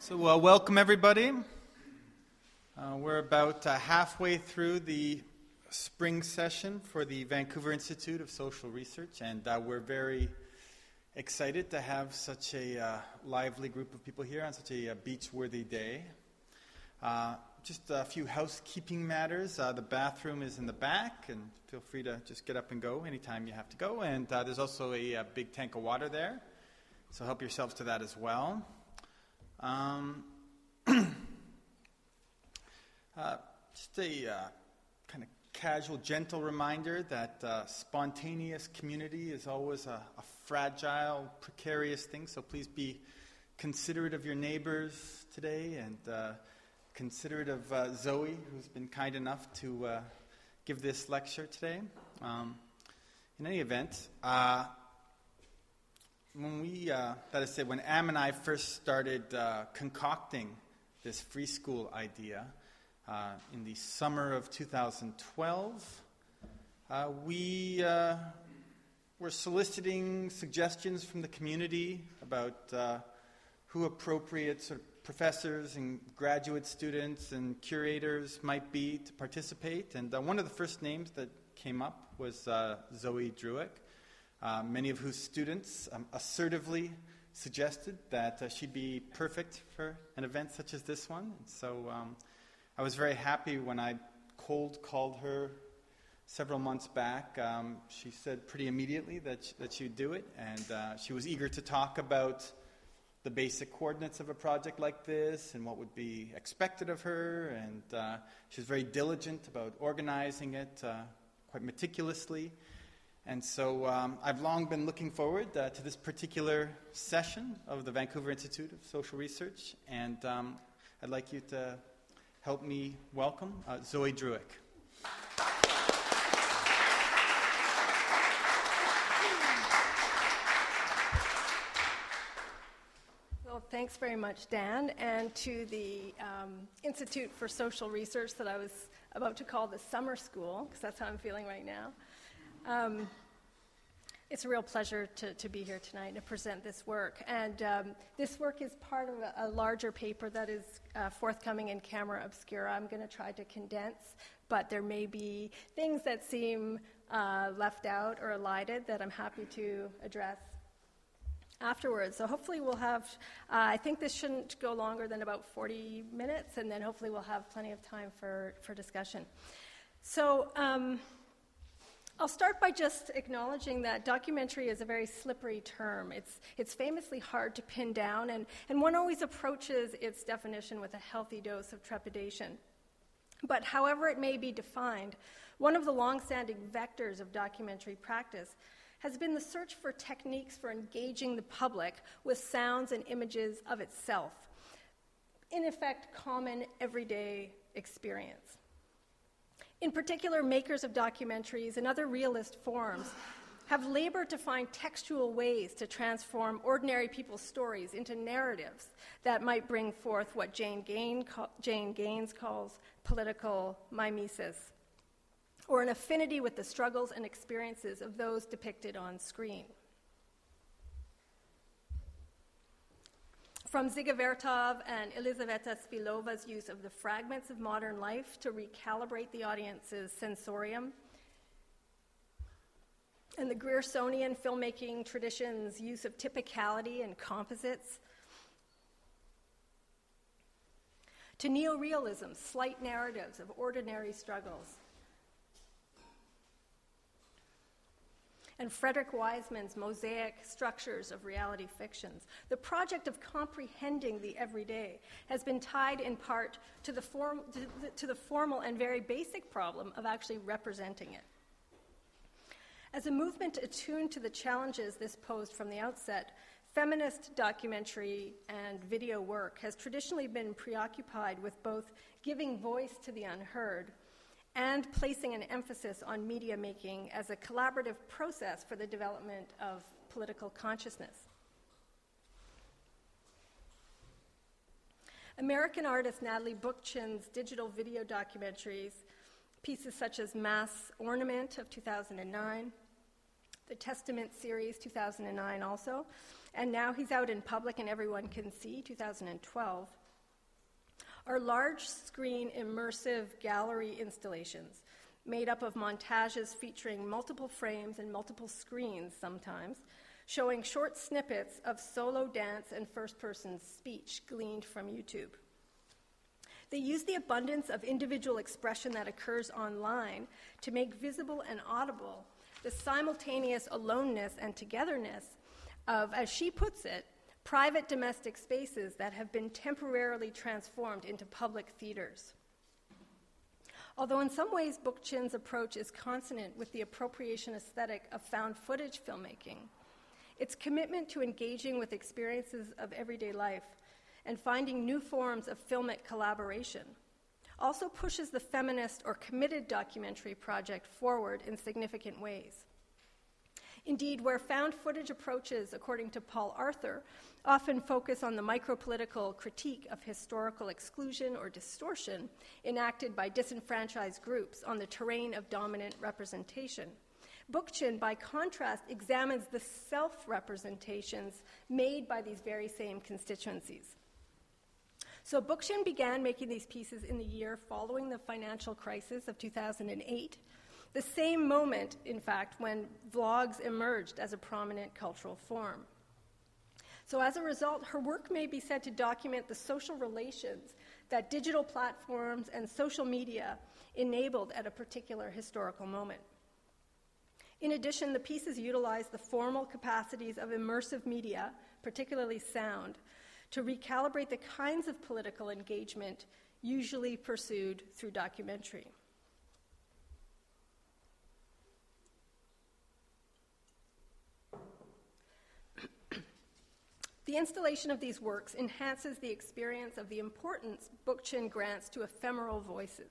So, well, welcome everybody. Uh, we're about uh, halfway through the spring session for the Vancouver Institute of Social Research, and uh, we're very excited to have such a uh, lively group of people here on such a uh, beach-worthy day. Uh, just a few housekeeping matters. the bathroom is in the back, and feel free to just get up and go anytime you have to go. And there's also a, a big tank of water there, so help yourselves to that as well. Um, uh, just a uh, kind of casual, gentle reminder that uh, spontaneous community is always a, a, fragile, precarious thing, so please be considerate of your neighbors today and uh, considerate of uh, Zoe, who's been kind enough to uh, give this lecture today. Um, in any event, when we, uh, that is, say, when Am and I first started uh, concocting this free school idea uh, in the summer of 2012, uh, we uh, were soliciting suggestions from the community about uh, who appropriate sort of professors and graduate students and curators might be to participate. And one of the first names that came up was Zoe Druick uh, many of whose students um, assertively suggested that uh, she'd be perfect for an event such as this one. And so um, I was very happy when I cold called her several months back. Um, she said pretty immediately that, that she would do it, and uh, she was eager to talk about the basic coordinates of a project like this and what would be expected of her. And uh, she was very diligent about organizing it uh, quite meticulously. And so um, I've long been looking forward uh, to this particular session of the Vancouver Institute of Social Research, and um, I'd like you to help me welcome uh, Zoe Druick. Well, thanks very much, Dan, and to the um, Institute for Social Research that I was about to call the summer school, because that's how I'm feeling right now. Um, it's a real pleasure to, to be here tonight to present this work. And um, this work is part of a, a larger paper that is uh, forthcoming in Camera Obscura. I'm going to try to condense, but there may be things that seem uh, left out or elided that I'm happy to address afterwards. So hopefully we'll have, uh, I think this shouldn't go longer than about 40 minutes, and then hopefully we'll have plenty of time for, for discussion. So, um, I'll start by just acknowledging that documentary is a very slippery term. It's, it's famously hard to pin down, and, and one always approaches its definition with a healthy dose of trepidation. But however it may be defined, one of the long-standing vectors of documentary practice has been the search for techniques for engaging the public with sounds and images of itself. In effect, common everyday experience. In particular, makers of documentaries and other realist forms have labored to find textual ways to transform ordinary people's stories into narratives that might bring forth what Jane, Gain, Jane Gaines calls political mimesis, or an affinity with the struggles and experiences of those depicted on screen. From Dziga Vertov and Elizaveta Svilova's use of the fragments of modern life to recalibrate the audience's sensorium, and the Griersonian filmmaking tradition's use of typicality and composites, to neorealism's slight narratives of ordinary struggles, and Frederick Wiseman's mosaic structures of reality fictions. The project of comprehending the everyday has been tied in part to the, form, to the, to the formal and very basic problem of actually representing it. As a movement attuned to the challenges this posed from the outset, feminist documentary and video work has traditionally been preoccupied with both giving voice to the unheard and placing an emphasis on media making as a collaborative process for the development of political consciousness. American artist Natalie Bookchin's digital video documentaries, pieces such as Mass Ornament of 2009, the Testament series 2009 also, and now he's out in public and everyone can see, 2012, are large screen immersive gallery installations made up of montages featuring multiple frames and multiple screens sometimes, showing short snippets of solo dance and first person speech gleaned from YouTube. They use the abundance of individual expression that occurs online to make visible and audible the simultaneous aloneness and togetherness of, as she puts it, private domestic spaces that have been temporarily transformed into public theaters. Although in some ways Bookchin's approach is consonant with the appropriation aesthetic of found footage filmmaking, its commitment to engaging with experiences of everyday life and finding new forms of filmic collaboration also pushes the feminist or committed documentary project forward in significant ways. Indeed, where found footage approaches, according to Paul Arthur, often focus on the micropolitical critique of historical exclusion or distortion enacted by disenfranchised groups on the terrain of dominant representation. Bookchin, by contrast, examines the self representations made by these very same constituencies. So Bookchin began making these pieces in the year following the financial crisis of 2008, the same moment, in fact, when vlogs emerged as a prominent cultural form. So, as a result, her work may be said to document the social relations that digital platforms and social media enabled at a particular historical moment. In addition, the pieces utilize the formal capacities of immersive media, particularly sound, to recalibrate the kinds of political engagement usually pursued through documentary. The installation of these works enhances the experience of the importance Bookchin grants to ephemeral voices.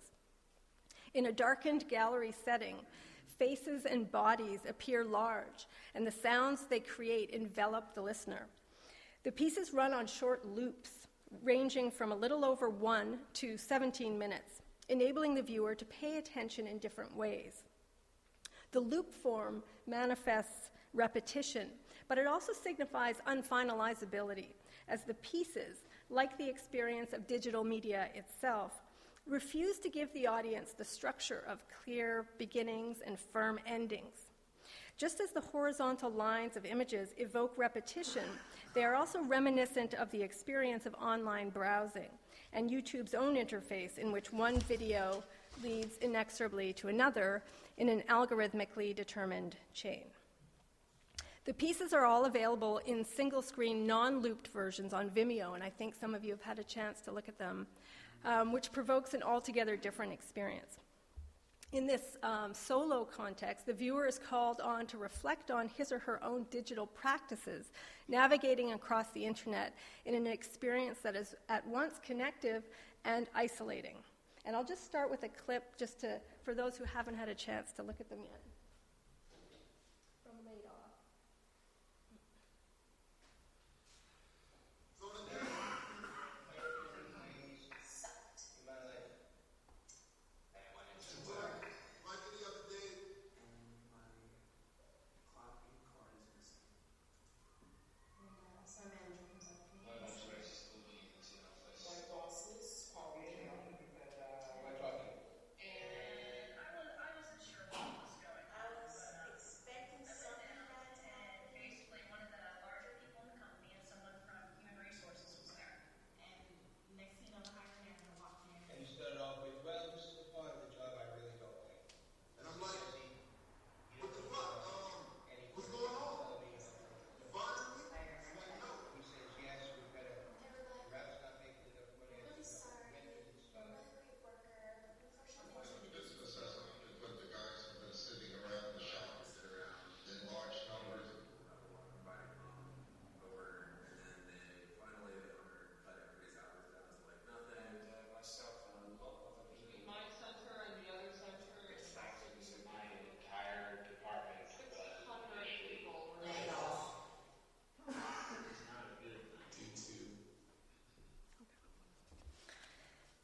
In a darkened gallery setting, faces and bodies appear large, and the sounds they create envelop the listener. The pieces run on short loops, ranging from a little over 1 to 17 minutes, enabling the viewer to pay attention in different ways. The loop form manifests repetition but it also signifies unfinalizability, as the pieces, like the experience of digital media itself, refuse to give the audience the structure of clear beginnings and firm endings. Just as the horizontal lines of images evoke repetition, they are also reminiscent of the experience of online browsing and YouTube's own interface, in which one video leads inexorably to another in an algorithmically determined chain. The pieces are all available in single screen, non looped versions on Vimeo, and I think some of you have had a chance to look at them, um, which provokes an altogether different experience. In this um, solo context, the viewer is called on to reflect on his or her own digital practices, navigating across the internet in an experience that is at once connective and isolating. And I'll just start with a clip just to, for those who haven't had a chance to look at them yet.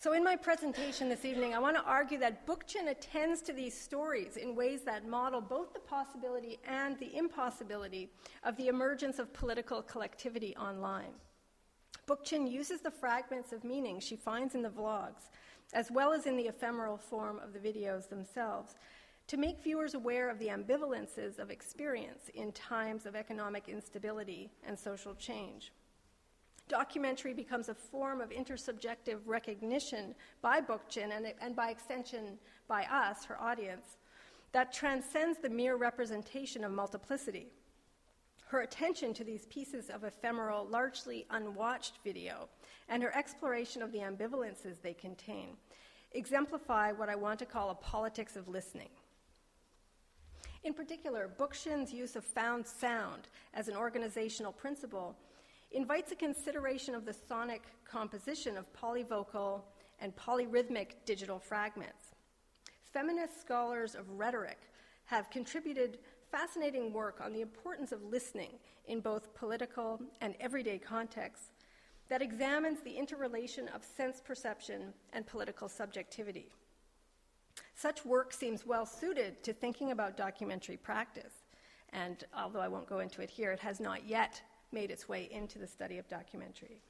So, in my presentation this evening, I want to argue that Bookchin attends to these stories in ways that model both the possibility and the impossibility of the emergence of political collectivity online. Bookchin uses the fragments of meaning she finds in the vlogs, as well as in the ephemeral form of the videos themselves, to make viewers aware of the ambivalences of experience in times of economic instability and social change documentary becomes a form of intersubjective recognition by Bookchin and, and by extension by us, her audience, that transcends the mere representation of multiplicity. Her attention to these pieces of ephemeral, largely unwatched video, and her exploration of the ambivalences they contain exemplify what I want to call a politics of listening. In particular, Bookchin's use of found sound as an organizational principle invites a consideration of the sonic composition of polyvocal and polyrhythmic digital fragments. Feminist scholars of rhetoric have contributed fascinating work on the importance of listening in both political and everyday contexts that examines the interrelation of sense perception and political subjectivity. Such work seems well suited to thinking about documentary practice, and although I won't go into it here, it has not yet made its way into the study of documentary.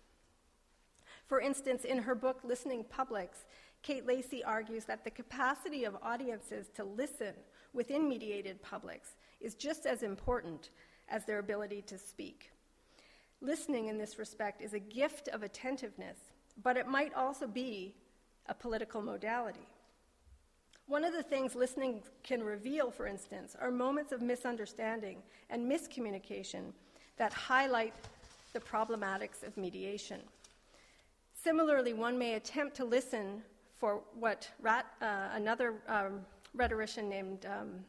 For instance, in her book, Listening Publics, Kate Lacey argues that the capacity of audiences to listen within mediated publics is just as important as their ability to speak. Listening in this respect is a gift of attentiveness, but it might also be a political modality. One of the things listening can reveal, for instance, are moments of misunderstanding and miscommunication that highlight the problematics of mediation. Similarly, one may attempt to listen for what Rat, uh, another um, rhetorician named um,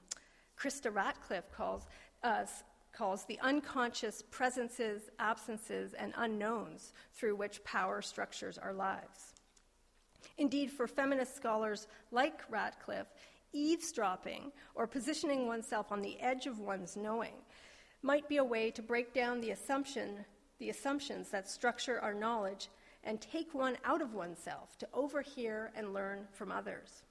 Krista Ratcliffe calls, uh, calls the unconscious presences, absences, and unknowns through which power structures our lives. Indeed, for feminist scholars like Ratcliffe, eavesdropping or positioning oneself on the edge of one's knowing might be a way to break down the assumption, the assumptions that structure our knowledge and take one out of oneself to overhear and learn from others.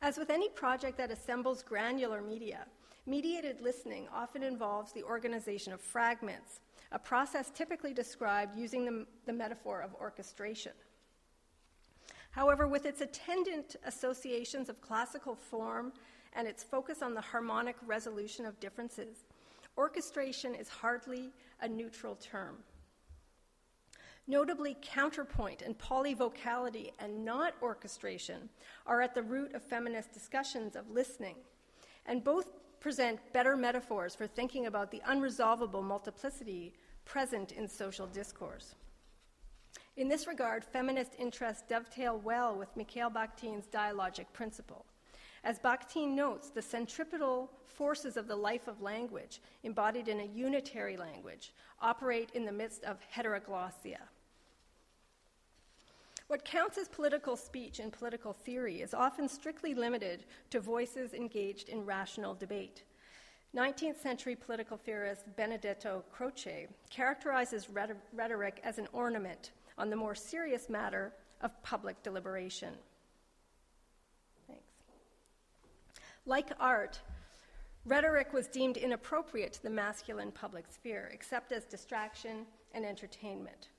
As with any project that assembles granular media, mediated listening often involves the organization of fragments, a process typically described using the, the metaphor of orchestration. However, with its attendant associations of classical form and its focus on the harmonic resolution of differences, orchestration is hardly a neutral term. Notably, counterpoint and polyvocality and not orchestration are at the root of feminist discussions of listening, and both present better metaphors for thinking about the unresolvable multiplicity present in social discourse. In this regard, feminist interests dovetail well with Mikhail Bakhtin's dialogic principle. As Bakhtin notes, the centripetal forces of the life of language, embodied in a unitary language, operate in the midst of heteroglossia. What counts as political speech in political theory is often strictly limited to voices engaged in rational debate. 19th century political theorist Benedetto Croce characterizes rhetoric as an ornament on the more serious matter of public deliberation. Like art, rhetoric was deemed inappropriate to the masculine public sphere, except as distraction and entertainment.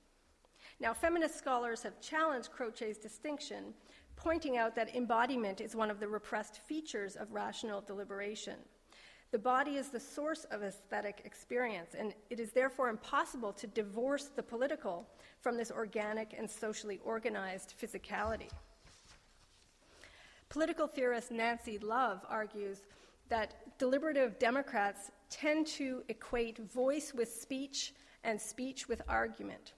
Now, feminist scholars have challenged Croce's distinction, pointing out that embodiment is one of the repressed features of rational deliberation. The body is the source of aesthetic experience, and it is therefore impossible to divorce the political from this organic and socially organized physicality. Political theorist Nancy Love argues that deliberative Democrats tend to equate voice with speech and speech with argument.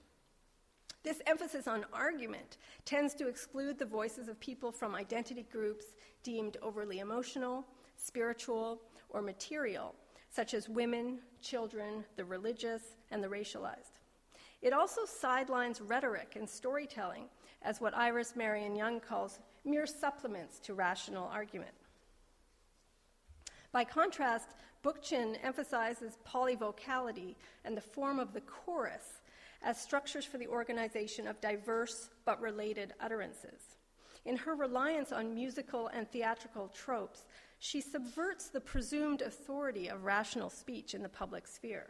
This emphasis on argument tends to exclude the voices of people from identity groups deemed overly emotional, spiritual, or material, such as women, children, the religious, and the racialized. It also sidelines rhetoric and storytelling as what Iris Marion Young calls mere supplements to rational argument. By contrast, Bookchin emphasizes polyvocality and the form of the chorus as structures for the organization of diverse but related utterances. In her reliance on musical and theatrical tropes, she subverts the presumed authority of rational speech in the public sphere.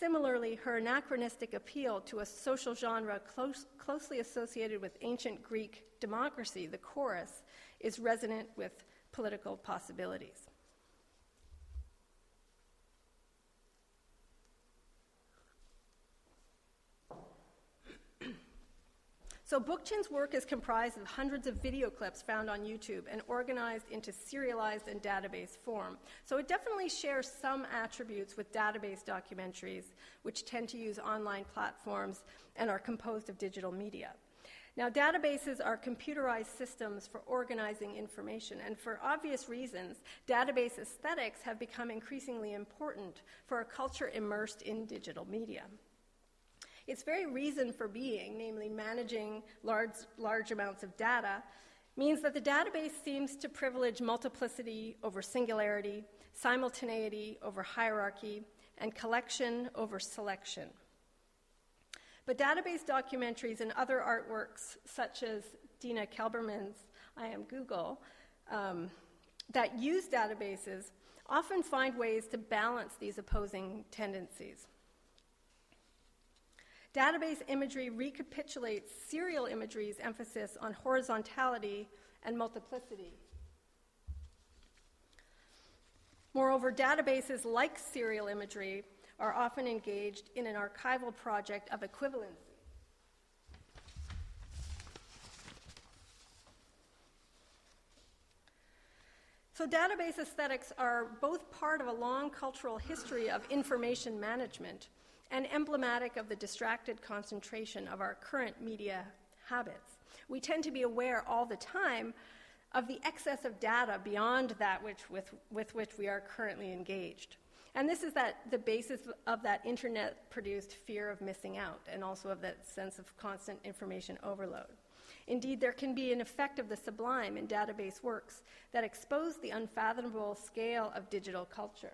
Similarly, her anachronistic appeal to a social genre close, closely associated with ancient Greek democracy, the chorus, is resonant with political possibilities. So, Bookchin's work is comprised of hundreds of video clips found on YouTube and organized into serialized and database form. So, it definitely shares some attributes with database documentaries, which tend to use online platforms and are composed of digital media. Now, databases are computerized systems for organizing information, and for obvious reasons, database aesthetics have become increasingly important for a culture immersed in digital media. Its very reason for being, namely managing large, large amounts of data, means that the database seems to privilege multiplicity over singularity, simultaneity over hierarchy, and collection over selection. But database documentaries and other artworks, such as Dina Kelberman's I Am Google, um, that use databases often find ways to balance these opposing tendencies. Database imagery recapitulates serial imagery's emphasis on horizontality and multiplicity. Moreover, databases like serial imagery are often engaged in an archival project of equivalency. So, database aesthetics are both part of a long cultural history of information management and emblematic of the distracted concentration of our current media habits. We tend to be aware all the time of the excess of data beyond that which, with, with which we are currently engaged. And this is that the basis of that internet produced fear of missing out and also of that sense of constant information overload. Indeed, there can be an effect of the sublime in database works that expose the unfathomable scale of digital culture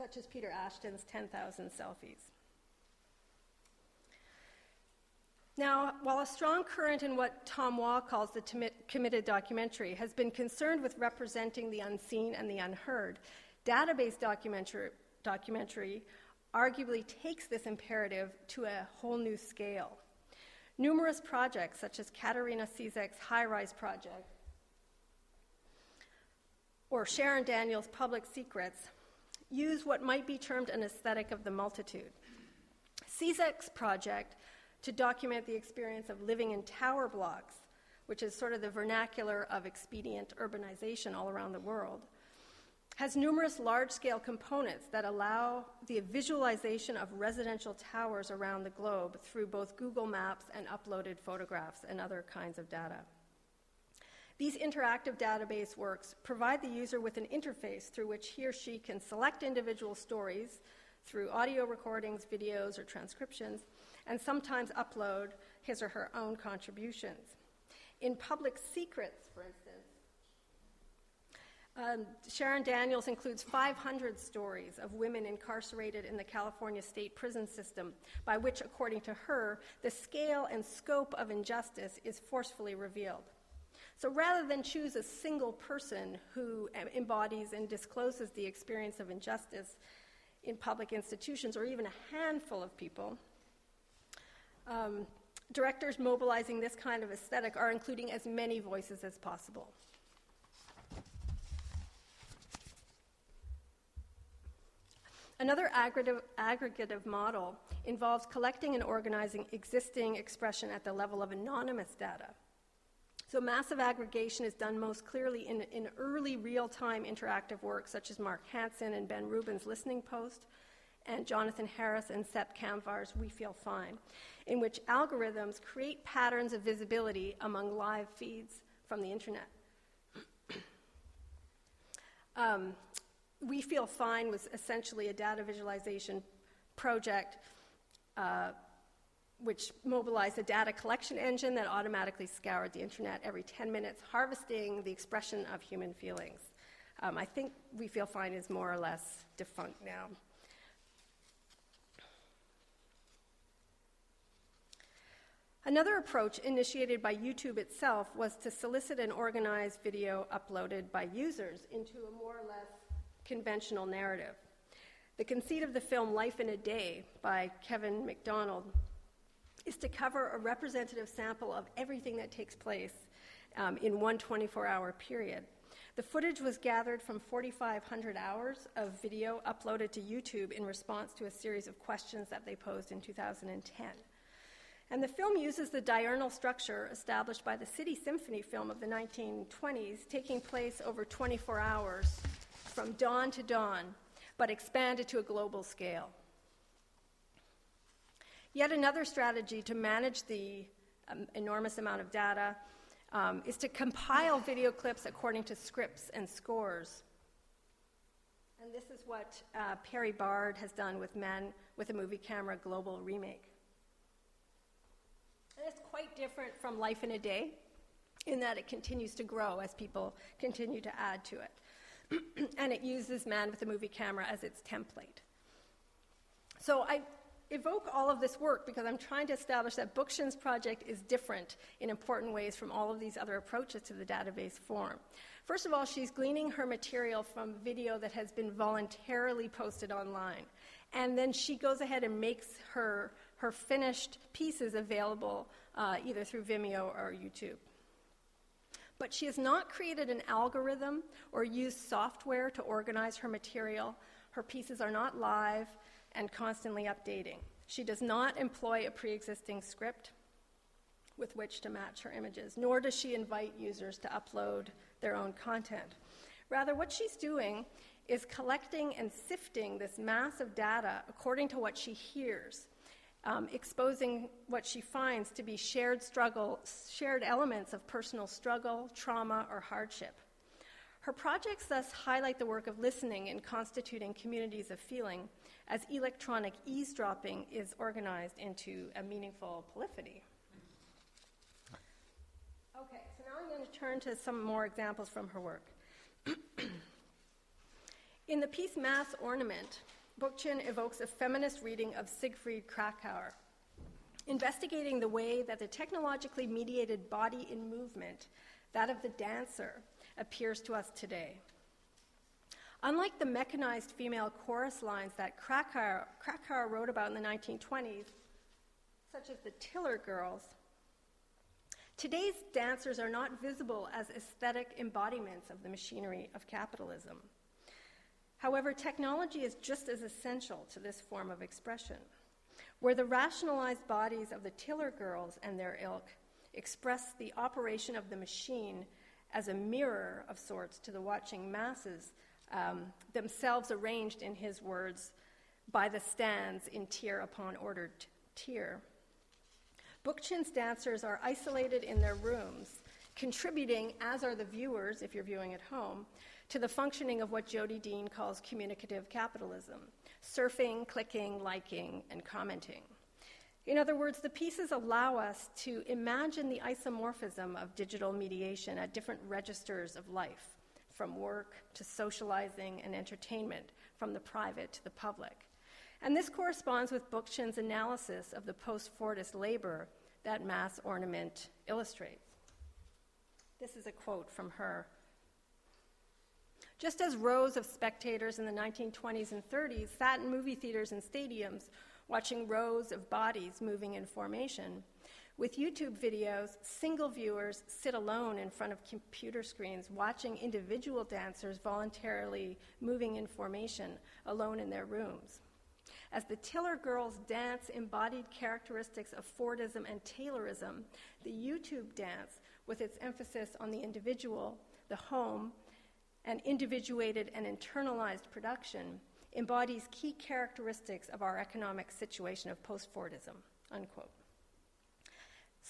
such as Peter Ashton's 10,000 Selfies. Now, while a strong current in what Tom Waugh calls the committed documentary has been concerned with representing the unseen and the unheard, database documentary, documentary arguably takes this imperative to a whole new scale. Numerous projects, such as Katerina Cizek's High Rise Project or Sharon Daniels' Public Secrets, use what might be termed an aesthetic of the multitude. Cizek's project to document the experience of living in tower blocks, which is sort of the vernacular of expedient urbanization all around the world, has numerous large scale components that allow the visualization of residential towers around the globe through both Google Maps and uploaded photographs and other kinds of data. These interactive database works provide the user with an interface through which he or she can select individual stories through audio recordings, videos, or transcriptions, and sometimes upload his or her own contributions. In Public Secrets, for instance, um, Sharon Daniels includes 500 stories of women incarcerated in the California state prison system, by which, according to her, the scale and scope of injustice is forcefully revealed. So rather than choose a single person who embodies and discloses the experience of injustice in public institutions, or even a handful of people, um, directors mobilizing this kind of aesthetic are including as many voices as possible. Another aggregative, aggregative, model involves collecting and organizing existing expression at the level of anonymous data. So, massive aggregation is done most clearly in, in early real time interactive work, such as Mark Hansen and Ben Rubin's Listening Post, and Jonathan Harris and Sep Kamvar's We Feel Fine, in which algorithms create patterns of visibility among live feeds from the internet. um, we Feel Fine was essentially a data visualization project. Uh, which mobilized a data collection engine that automatically scoured the internet every 10 minutes, harvesting the expression of human feelings. Um, I think We Feel Fine is more or less defunct now. Another approach initiated by YouTube itself was to solicit and organize video uploaded by users into a more or less conventional narrative. The conceit of the film Life in a Day by Kevin Macdonald is to cover a representative sample of everything that takes place um, in one 24 hour period. The footage was gathered from 4,500 hours of video uploaded to YouTube in response to a series of questions that they posed in 2010. And the film uses the diurnal structure established by the City Symphony film of the 1920s, taking place over 24 hours from dawn to dawn, but expanded to a global scale. Yet another strategy to manage the um, enormous amount of data um, is to compile video clips according to scripts and scores. And this is what uh, Perry Bard has done with Man with a Movie Camera Global Remake. And it's quite different from Life in a Day in that it continues to grow as people continue to add to it. and it uses Man with a Movie Camera as its template. So I evoke all of this work because I'm trying to establish that Bookchin's project is different in important ways from all of these other approaches to the database form. First of all, she's gleaning her material from video that has been voluntarily posted online. And then she goes ahead and makes her her finished pieces available uh, either through Vimeo or YouTube. But she has not created an algorithm or used software to organize her material. Her pieces are not live and constantly updating. She does not employ a pre existing script with which to match her images, nor does she invite users to upload their own content. Rather, what she's doing is collecting and sifting this mass of data according to what she hears um, exposing what she finds to be shared struggle, shared elements of personal struggle, trauma, or hardship. Her projects thus highlight the work of listening in constituting communities of feeling, as electronic eavesdropping is organized into a meaningful polyphony. Okay, so now I'm going to turn to some more examples from her work. in the piece Mass Ornament, Bookchin evokes a feminist reading of Siegfried Kracauer, investigating the way that the technologically mediated body in movement, that of the dancer, appears to us today. Unlike the mechanized female chorus lines that Kracauer, Kracauer wrote about in the 1920s, such as the Tiller Girls, today's dancers are not visible as aesthetic embodiments of the machinery of capitalism. However, technology is just as essential to this form of expression, where the rationalized bodies of the tiller girls and their ilk express the operation of the machine as a mirror of sorts to the watching masses, um, themselves arranged, in his words, by the stands in tier upon ordered tier. Bookchin's dancers are isolated in their rooms, contributing, as are the viewers, if you're viewing at home, to the functioning of what Jodi Dean calls communicative capitalism surfing, clicking, liking, and commenting. In other words, the pieces allow us to imagine the isomorphism of digital mediation at different registers of life, from work to socializing and entertainment, from the private to the public. And this corresponds with Bookchin's analysis of the post Fordist labor that mass ornament illustrates. This is a quote from her just as rows of spectators in the 1920s and 30s sat in movie theaters and stadiums watching rows of bodies moving in formation, with YouTube videos, single viewers sit alone in front of computer screens watching individual dancers voluntarily moving in formation alone in their rooms. As the Tiller Girls dance embodied characteristics of Fordism and Taylorism, the YouTube dance, with its emphasis on the individual, the home, and individuated and internalized production embodies key characteristics of our economic situation of post-Fordism, unquote.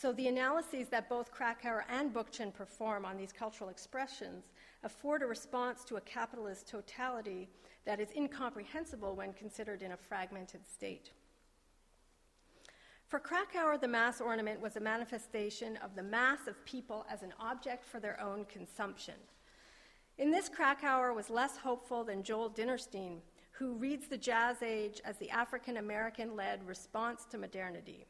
So the analyses that both Kracauer and Bookchin perform on these cultural expressions afford a response to a capitalist totality that is incomprehensible when considered in a fragmented state. For Kracauer, the mass ornament was a manifestation of the mass of people as an object for their own consumption – in this, Kracauer was less hopeful than Joel Dinerstein, who reads the Jazz Age as the African American led response to modernity.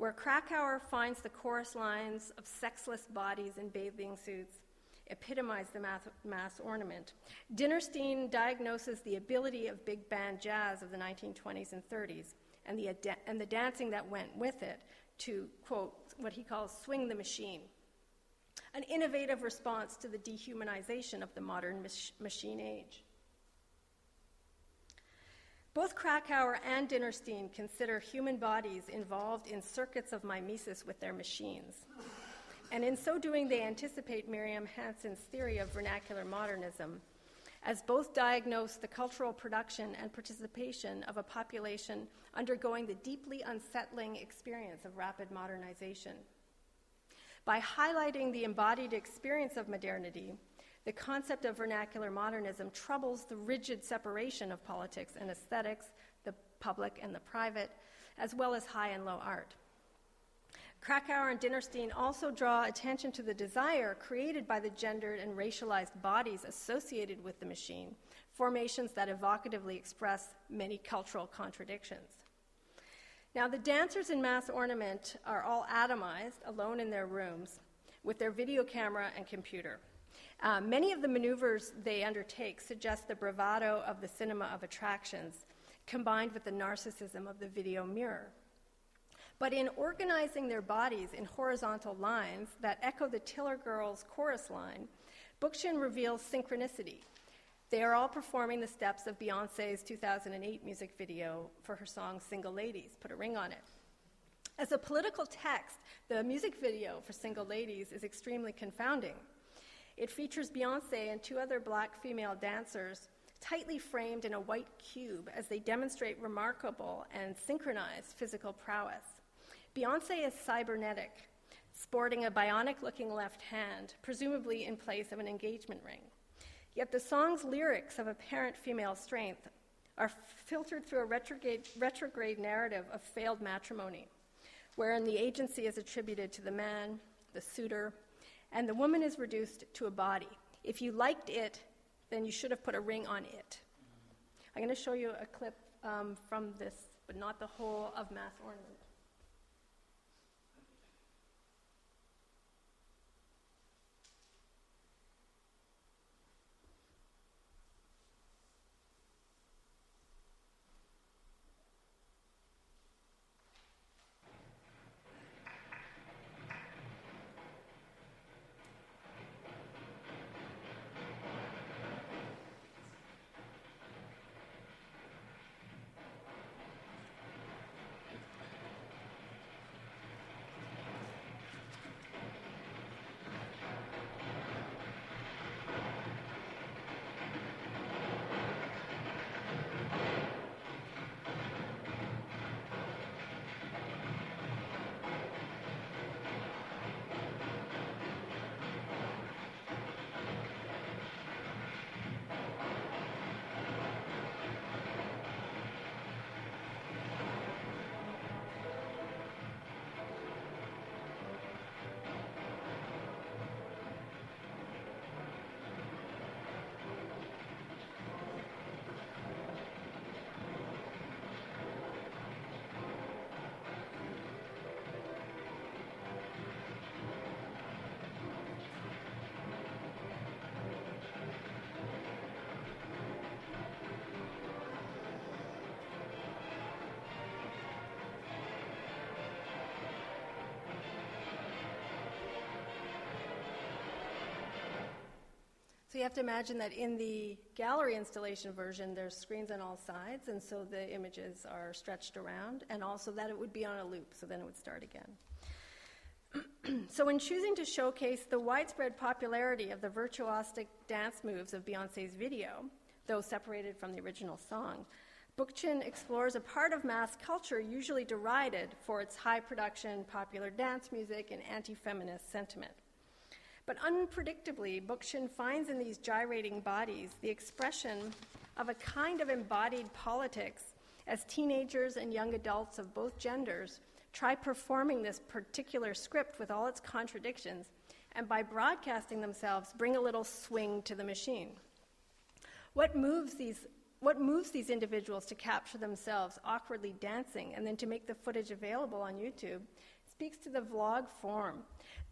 Where Kracauer finds the chorus lines of sexless bodies in bathing suits epitomize the mass, mass ornament. Dinerstein diagnoses the ability of big band jazz of the 1920s and 30s and the, and the dancing that went with it to, quote, what he calls swing the machine, an innovative response to the dehumanization of the modern mach- machine age. Both Kracauer and Dinerstein consider human bodies involved in circuits of mimesis with their machines. And in so doing, they anticipate Miriam Hansen's theory of vernacular modernism, as both diagnose the cultural production and participation of a population undergoing the deeply unsettling experience of rapid modernization. By highlighting the embodied experience of modernity, the concept of vernacular modernism troubles the rigid separation of politics and aesthetics, the public and the private, as well as high and low art. Kracauer and Dinerstein also draw attention to the desire created by the gendered and racialized bodies associated with the machine, formations that evocatively express many cultural contradictions. Now, the dancers in mass ornament are all atomized, alone in their rooms, with their video camera and computer. Uh, many of the maneuvers they undertake suggest the bravado of the cinema of attractions, combined with the narcissism of the video mirror. But in organizing their bodies in horizontal lines that echo the Tiller Girls chorus line, Bookchin reveals synchronicity. They are all performing the steps of Beyonce's 2008 music video for her song Single Ladies, Put a Ring on It. As a political text, the music video for Single Ladies is extremely confounding. It features Beyonce and two other black female dancers tightly framed in a white cube as they demonstrate remarkable and synchronized physical prowess. Beyonce is cybernetic, sporting a bionic looking left hand, presumably in place of an engagement ring. Yet the song's lyrics of apparent female strength are filtered through a retrograde, retrograde narrative of failed matrimony, wherein the agency is attributed to the man, the suitor, and the woman is reduced to a body. If you liked it, then you should have put a ring on it. I'm going to show you a clip um, from this, but not the whole of Mass Ornament. So you have to imagine that in the gallery installation version, there's screens on all sides, and so the images are stretched around, and also that it would be on a loop, so then it would start again. so, in choosing to showcase the widespread popularity of the virtuosic dance moves of Beyonce's video, though separated from the original song, Bookchin explores a part of mass culture usually derided for its high production, popular dance music, and anti feminist sentiment. But unpredictably, Bookchin finds in these gyrating bodies the expression of a kind of embodied politics as teenagers and young adults of both genders try performing this particular script with all its contradictions and by broadcasting themselves bring a little swing to the machine. What moves these what moves these individuals to capture themselves awkwardly dancing and then to make the footage available on YouTube speaks to the vlog form,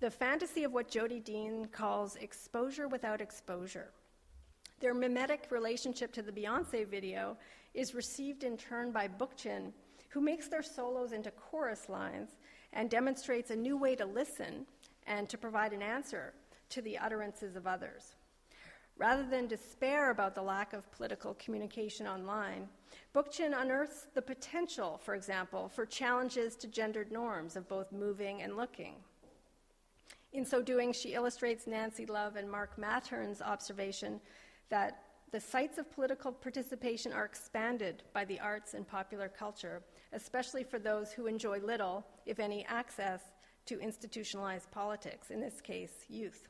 the fantasy of what Jodi Dean calls exposure without exposure. Their mimetic relationship to the Beyonce video is received in turn by Bookchin, who makes their solos into chorus lines and demonstrates a new way to listen and to provide an answer to the utterances of others. Rather than despair about the lack of political communication online, Bookchin unearths the potential, for example, for challenges to gendered norms of both moving and looking. In so doing, she illustrates Nancy Love and Mark Mattern's observation that the sites of political participation are expanded by the arts and popular culture, especially for those who enjoy little, if any, access to institutionalized politics, in this case, youth.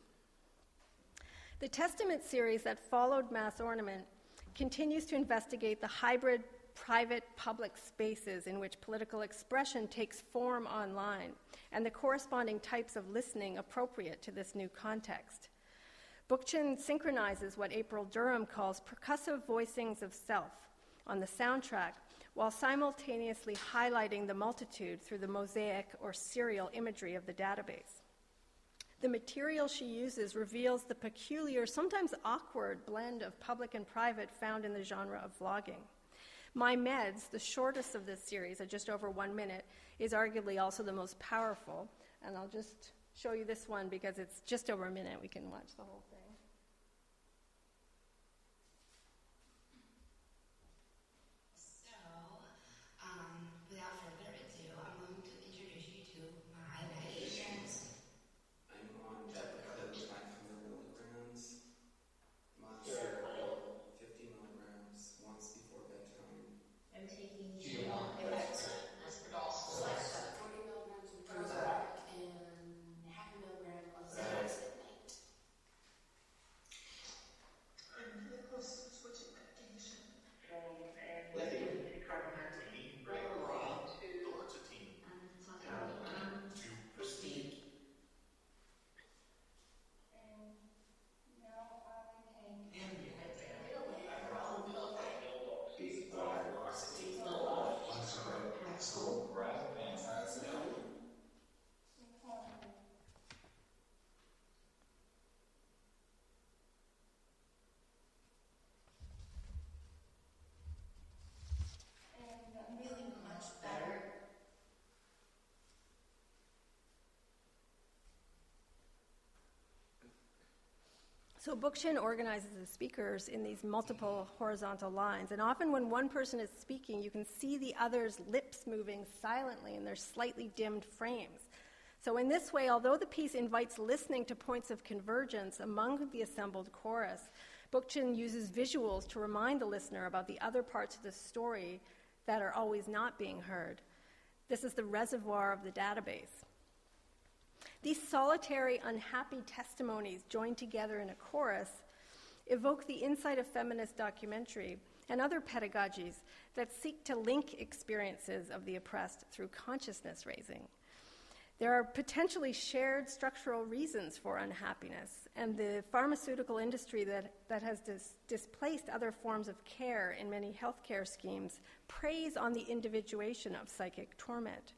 The Testament series that followed Mass Ornament continues to investigate the hybrid private public spaces in which political expression takes form online and the corresponding types of listening appropriate to this new context. Bookchin synchronizes what April Durham calls percussive voicings of self on the soundtrack while simultaneously highlighting the multitude through the mosaic or serial imagery of the database. The material she uses reveals the peculiar, sometimes awkward blend of public and private found in the genre of vlogging. My Meds, the shortest of this series, at just over one minute, is arguably also the most powerful. And I'll just show you this one because it's just over a minute. We can watch the whole thing. So Bookchin organizes the speakers in these multiple horizontal lines. And often when one person is speaking, you can see the other's lips moving silently in their slightly dimmed frames. So in this way, although the piece invites listening to points of convergence among the assembled chorus, Bookchin uses visuals to remind the listener about the other parts of the story that are always not being heard. This is the reservoir of the database. These solitary, unhappy testimonies joined together in a chorus evoke the insight of feminist documentary and other pedagogies that seek to link experiences of the oppressed through consciousness raising. There are potentially shared structural reasons for unhappiness, and the pharmaceutical industry that, that has dis- displaced other forms of care in many healthcare schemes preys on the individuation of psychic torment.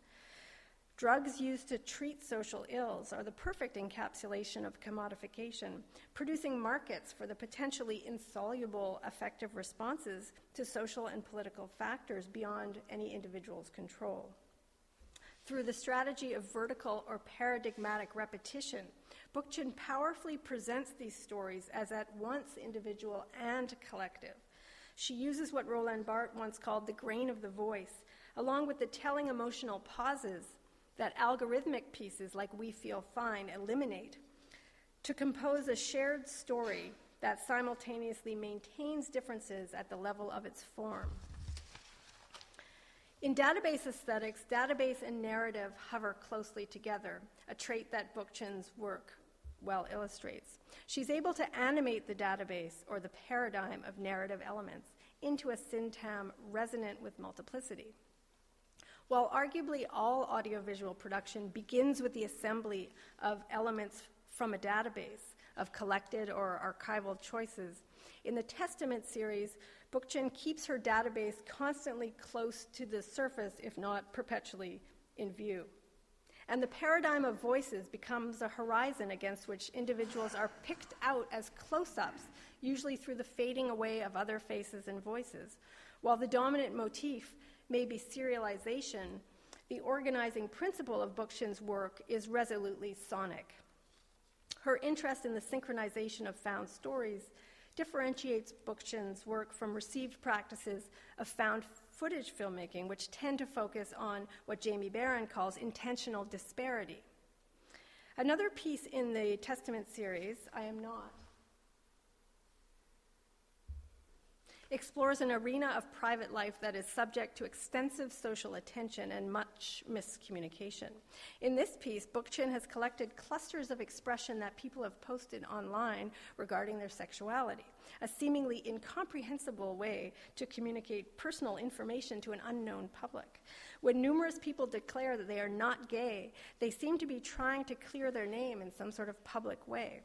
Drugs used to treat social ills are the perfect encapsulation of commodification, producing markets for the potentially insoluble affective responses to social and political factors beyond any individual's control. Through the strategy of vertical or paradigmatic repetition, Bookchin powerfully presents these stories as at once individual and collective. She uses what Roland Barthes once called the grain of the voice, along with the telling emotional pauses that algorithmic pieces like We Feel Fine eliminate to compose a shared story that simultaneously maintains differences at the level of its form. In database aesthetics, database and narrative hover closely together, a trait that Bookchin's work well illustrates. She's able to animate the database or the paradigm of narrative elements into a syntagm resonant with multiplicity. While arguably all audiovisual production begins with the assembly of elements from a database of collected or archival choices, in the Testament series, Bookchin keeps her database constantly close to the surface, if not perpetually in view. And the paradigm of voices becomes a horizon against which individuals are picked out as close ups, usually through the fading away of other faces and voices. While the dominant motif may be serialization, the organizing principle of Bookchin's work is resolutely sonic. Her interest in the synchronization of found stories differentiates Bookchin's work from received practices of found footage filmmaking, which tend to focus on what Jaimie Baron calls intentional disparity. Another piece in the Testament series, I Am Not, explores an arena of private life that is subject to extensive social attention and much miscommunication. In this piece, Bookchin has collected clusters of expression that people have posted online regarding their sexuality, a seemingly incomprehensible way to communicate personal information to an unknown public. When numerous people declare that they are not gay, they seem to be trying to clear their name in some sort of public way.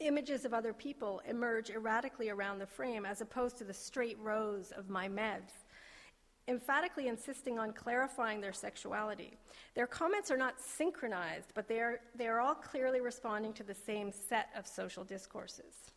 Images of other people emerge erratically around the frame as opposed to the straight rows of my meds, emphatically insisting on clarifying their sexuality. Their comments are not synchronized, but they are, they are all clearly responding to the same set of social discourses.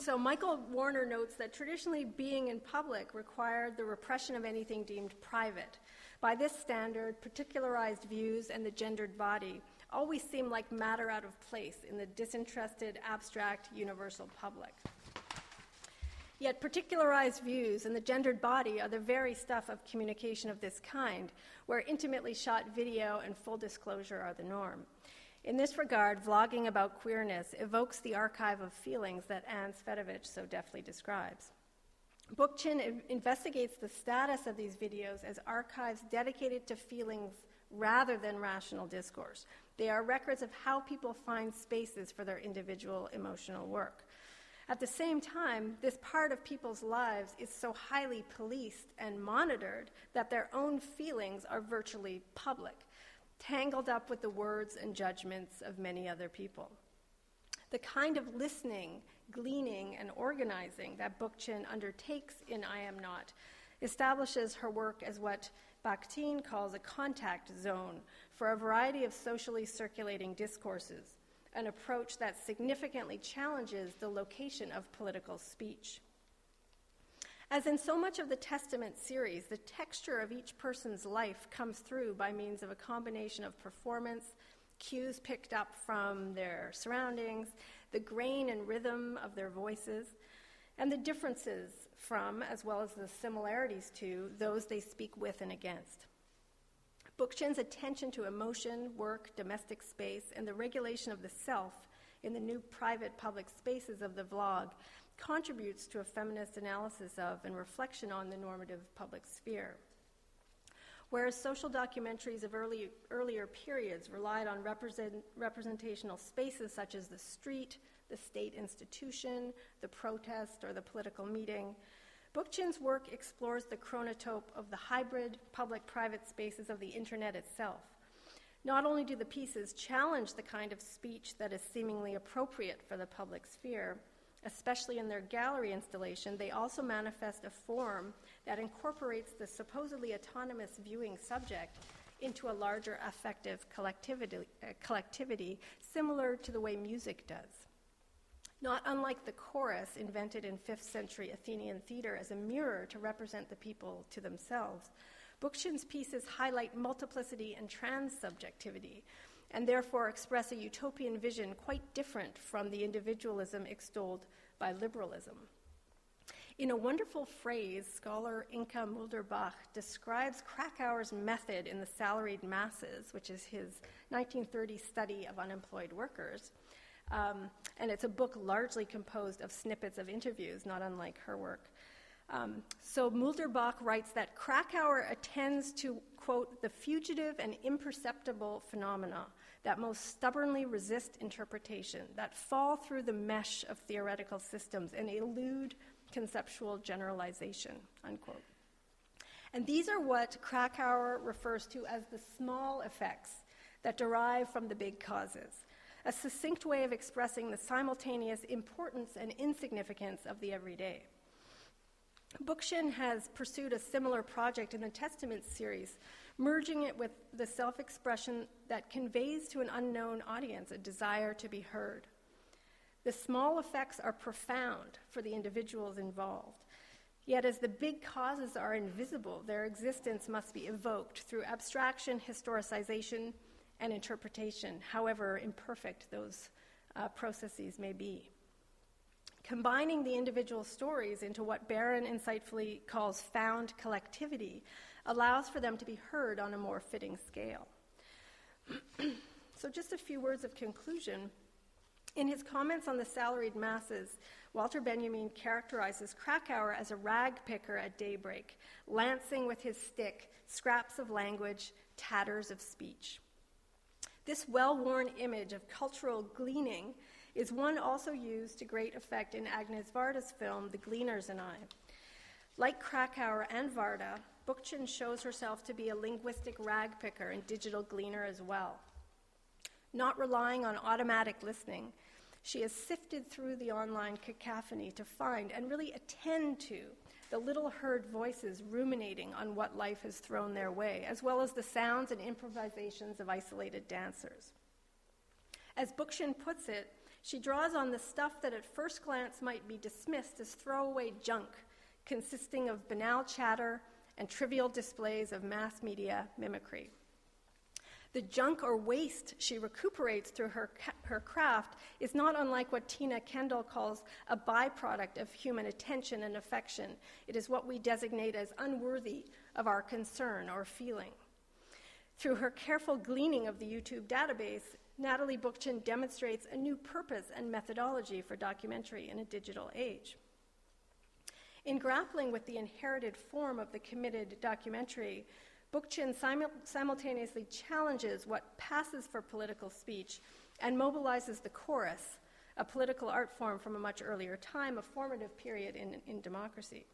So Michael Warner notes that traditionally being in public required the repression of anything deemed private. By this standard, particularized views and the gendered body always seem like matter out of place in the disinterested, abstract, universal public. Yet, particularized views and the gendered body are the very stuff of communication of this kind, where intimately shot video and full disclosure are the norm. In this regard, vlogging about queerness evokes the archive of feelings that Ann Cvetkovich so deftly describes. Bookchin investigates the status of these videos as archives dedicated to feelings rather than rational discourse. They are records of how people find spaces for their individual emotional work. At the same time, this part of people's lives is so highly policed and monitored that their own feelings are virtually public tangled up with the words and judgments of many other people. The kind of listening, gleaning, and organizing that Bookchin undertakes in I Am Not establishes her work as what Bakhtin calls a contact zone for a variety of socially circulating discourses, an approach that significantly challenges the location of political speech. As in so much of the Testament series, the texture of each person's life comes through by means of a combination of performance, cues picked up from their surroundings, the grain and rhythm of their voices, and the differences from, as well as the similarities to, those they speak with and against. Bookchin's attention to emotion, work, domestic space, and the regulation of the self in the new private public spaces of the vlog contributes to a feminist analysis of and reflection on the normative public sphere. Whereas social documentaries of early, earlier periods relied on represent, representational spaces such as the street, the state institution, the protest, or the political meeting, Bookchin's work explores the chronotope of the hybrid public private spaces of the internet itself. Not only do the pieces challenge the kind of speech that is seemingly appropriate for the public sphere, especially in their gallery installation, they also manifest a form that incorporates the supposedly autonomous viewing subject into a larger affective collectivity, uh, collectivity, similar to the way music does. Not unlike the chorus invented in 5th century Athenian theater as a mirror to represent the people to themselves, Bookchin's pieces highlight multiplicity and transsubjectivity, and therefore express a utopian vision quite different from the individualism extolled by liberalism. In a wonderful phrase, scholar Inka Mulder-Bach describes Kracauer's method in the salaried masses, which is his 1930 study of unemployed workers. Um, and it's a book largely composed of snippets of interviews, not unlike her work. Um, so Mulder-Bach writes that Kracauer attends to, quote, the fugitive and imperceptible phenomena that most stubbornly resist interpretation, that fall through the mesh of theoretical systems and elude conceptual generalization, unquote. And these are what Kracauer refers to as the small effects that derive from the big causes, a succinct way of expressing the simultaneous importance and insignificance of the everyday. Bookchin has pursued a similar project in the Testament series, merging it with the self expression that conveys to an unknown audience a desire to be heard. The small effects are profound for the individuals involved. Yet, as the big causes are invisible, their existence must be evoked through abstraction, historicization, and interpretation, however imperfect those uh, processes may be. Combining the individual stories into what Baron insightfully calls found collectivity allows for them to be heard on a more fitting scale. so, just a few words of conclusion. In his comments on the salaried masses, Walter Benjamin characterizes Kracauer as a rag picker at daybreak, lancing with his stick scraps of language, tatters of speech. This well worn image of cultural gleaning is one also used to great effect in Agnes Varda's film, The Gleaners and I. Like Kracauer and Varda, Bookchin shows herself to be a linguistic rag picker and digital gleaner as well. Not relying on automatic listening, she has sifted through the online cacophony to find and really attend to the little heard voices ruminating on what life has thrown their way, as well as the sounds and improvisations of isolated dancers. As Bookchin puts it, she draws on the stuff that at first glance might be dismissed as throwaway junk, consisting of banal chatter and trivial displays of mass media mimicry. The junk or waste she recuperates through her, her craft is not unlike what Tina Kendall calls a byproduct of human attention and affection. It is what we designate as unworthy of our concern or feeling. Through her careful gleaning of the YouTube database, Natalie Bookchin demonstrates a new purpose and methodology for documentary in a digital age. In grappling with the inherited form of the committed documentary, Bookchin simul- simultaneously challenges what passes for political speech and mobilizes the chorus, a political art form from a much earlier time, a formative period in, in democracy.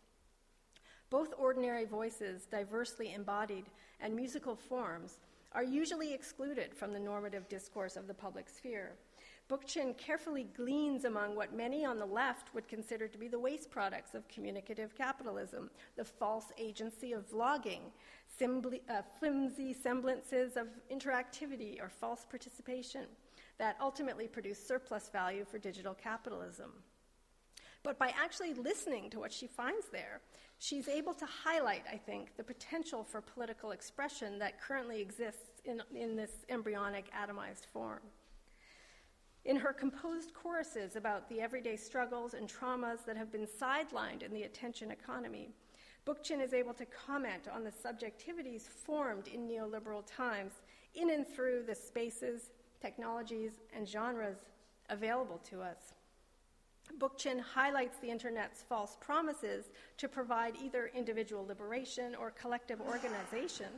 Both ordinary voices, diversely embodied, and musical forms are usually excluded from the normative discourse of the public sphere. Bookchin carefully gleans among what many on the left would consider to be the waste products of communicative capitalism, the false agency of vlogging, uh, flimsy semblances of interactivity or false participation that ultimately produce surplus value for digital capitalism. But by actually listening to what she finds there, she's able to highlight, I think, the potential for political expression that currently exists in, in this embryonic atomized form. In her composed choruses about the everyday struggles and traumas that have been sidelined in the attention economy, Bookchin is able to comment on the subjectivities formed in neoliberal times in and through the spaces, technologies, and genres available to us. Bookchin highlights the Internet's false promises to provide either individual liberation or collective organization,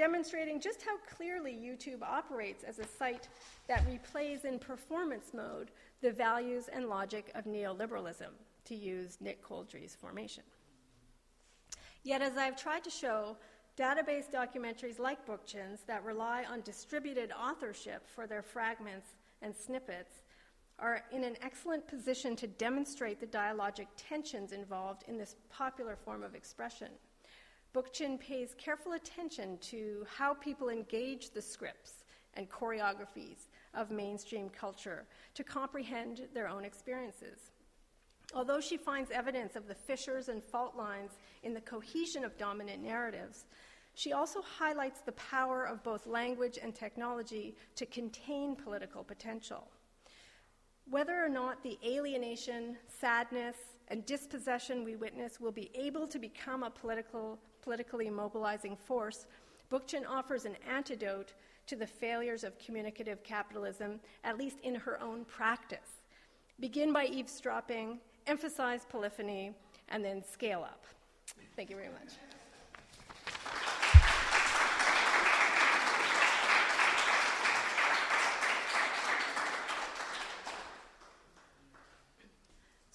demonstrating just how clearly YouTube operates as a site that replays in performance mode the values and logic of neoliberalism, to use Nick Couldry's formation. Yet, as I've tried to show, database documentaries like Bookchin's that rely on distributed authorship for their fragments and snippets are in an excellent position to demonstrate the dialogic tensions involved in this popular form of expression. Bookchin pays careful attention to how people engage the scripts and choreographies of mainstream culture to comprehend their own experiences. Although she finds evidence of the fissures and fault lines in the cohesion of dominant narratives, she also highlights the power of both language and technology to contain political potential. Whether or not the alienation, sadness, and dispossession we witness will be able to become a political, politically mobilizing force, Bookchin offers an antidote to the failures of communicative capitalism, at least in her own practice. Begin by eavesdropping, emphasize polyphony, and then scale up. Thank you very much.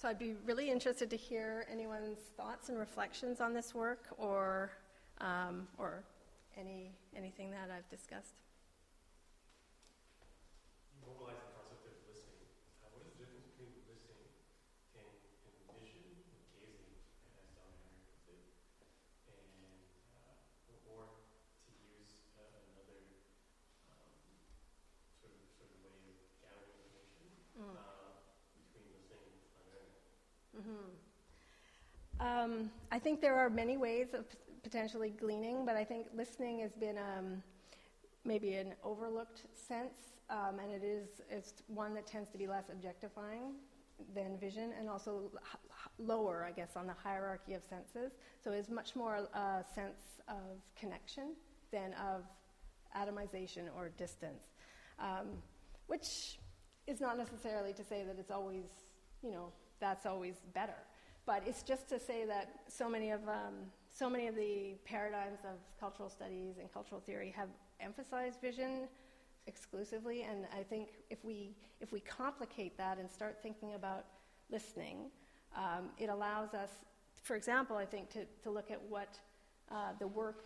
So I'd be really interested to hear anyone's thoughts and reflections on this work or, um, or any, anything that I've discussed. Um, I think there are many ways of potentially gleaning, but I think listening has been um, maybe an overlooked sense, um, and it is it's one that tends to be less objectifying than vision, and also h- lower, I guess, on the hierarchy of senses. So it's much more a sense of connection than of atomization or distance, um, which is not necessarily to say that it's always, you know, that's always better. But it's just to say that so many of um, so many of the paradigms of cultural studies and cultural theory have emphasized vision exclusively, and I think if we if we complicate that and start thinking about listening, um, it allows us, for example, I think to, to look at what uh, the work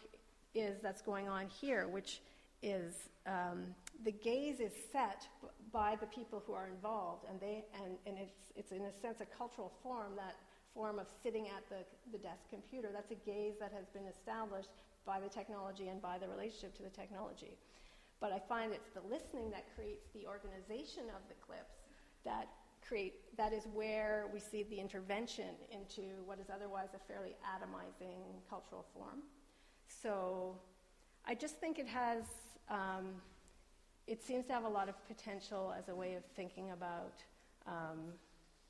is that's going on here, which is um, the gaze is set b- by the people who are involved, and they and, and it's it's in a sense a cultural form that form of sitting at the, the desk computer. That's a gaze that has been established by the technology and by the relationship to the technology. But I find it's the listening that creates the organization of the clips that create that is where we see the intervention into what is otherwise a fairly atomizing cultural form. So I just think it has um, it seems to have a lot of potential as a way of thinking about um,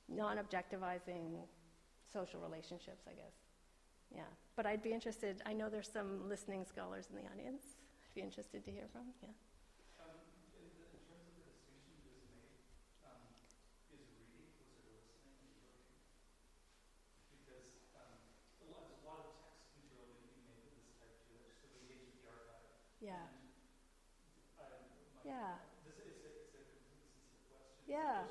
non-objectivizing social relationships, I guess. Yeah. But I'd be interested, I know there's some listening scholars in the audience. I'd be interested to hear from. Yeah. Um, in, the, in terms of the distinction you just made, um, is reading closer to listening and looking? Because um, a lot, there's a lot of text material that you make with this type to sort of engage with the archive. Yeah. Yeah. This is a, it's a, this is a question. Yeah.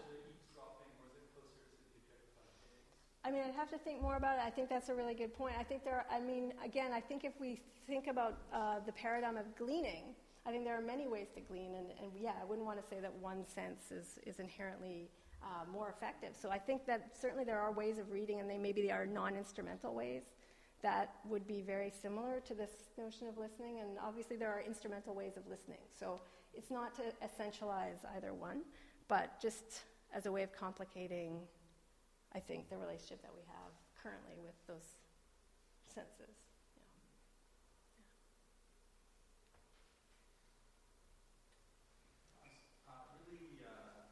I mean, I'd have to think more about it. I think that's a really good point. I think there are, I mean, again, I think if we think about uh, the paradigm of gleaning, I think there are many ways to glean. And, and yeah, I wouldn't want to say that one sense is, is inherently uh, more effective. So I think that certainly there are ways of reading, and they maybe they are non instrumental ways that would be very similar to this notion of listening. And obviously, there are instrumental ways of listening. So it's not to essentialize either one, but just as a way of complicating I think, the relationship that we have currently with those senses. Uh, really uh,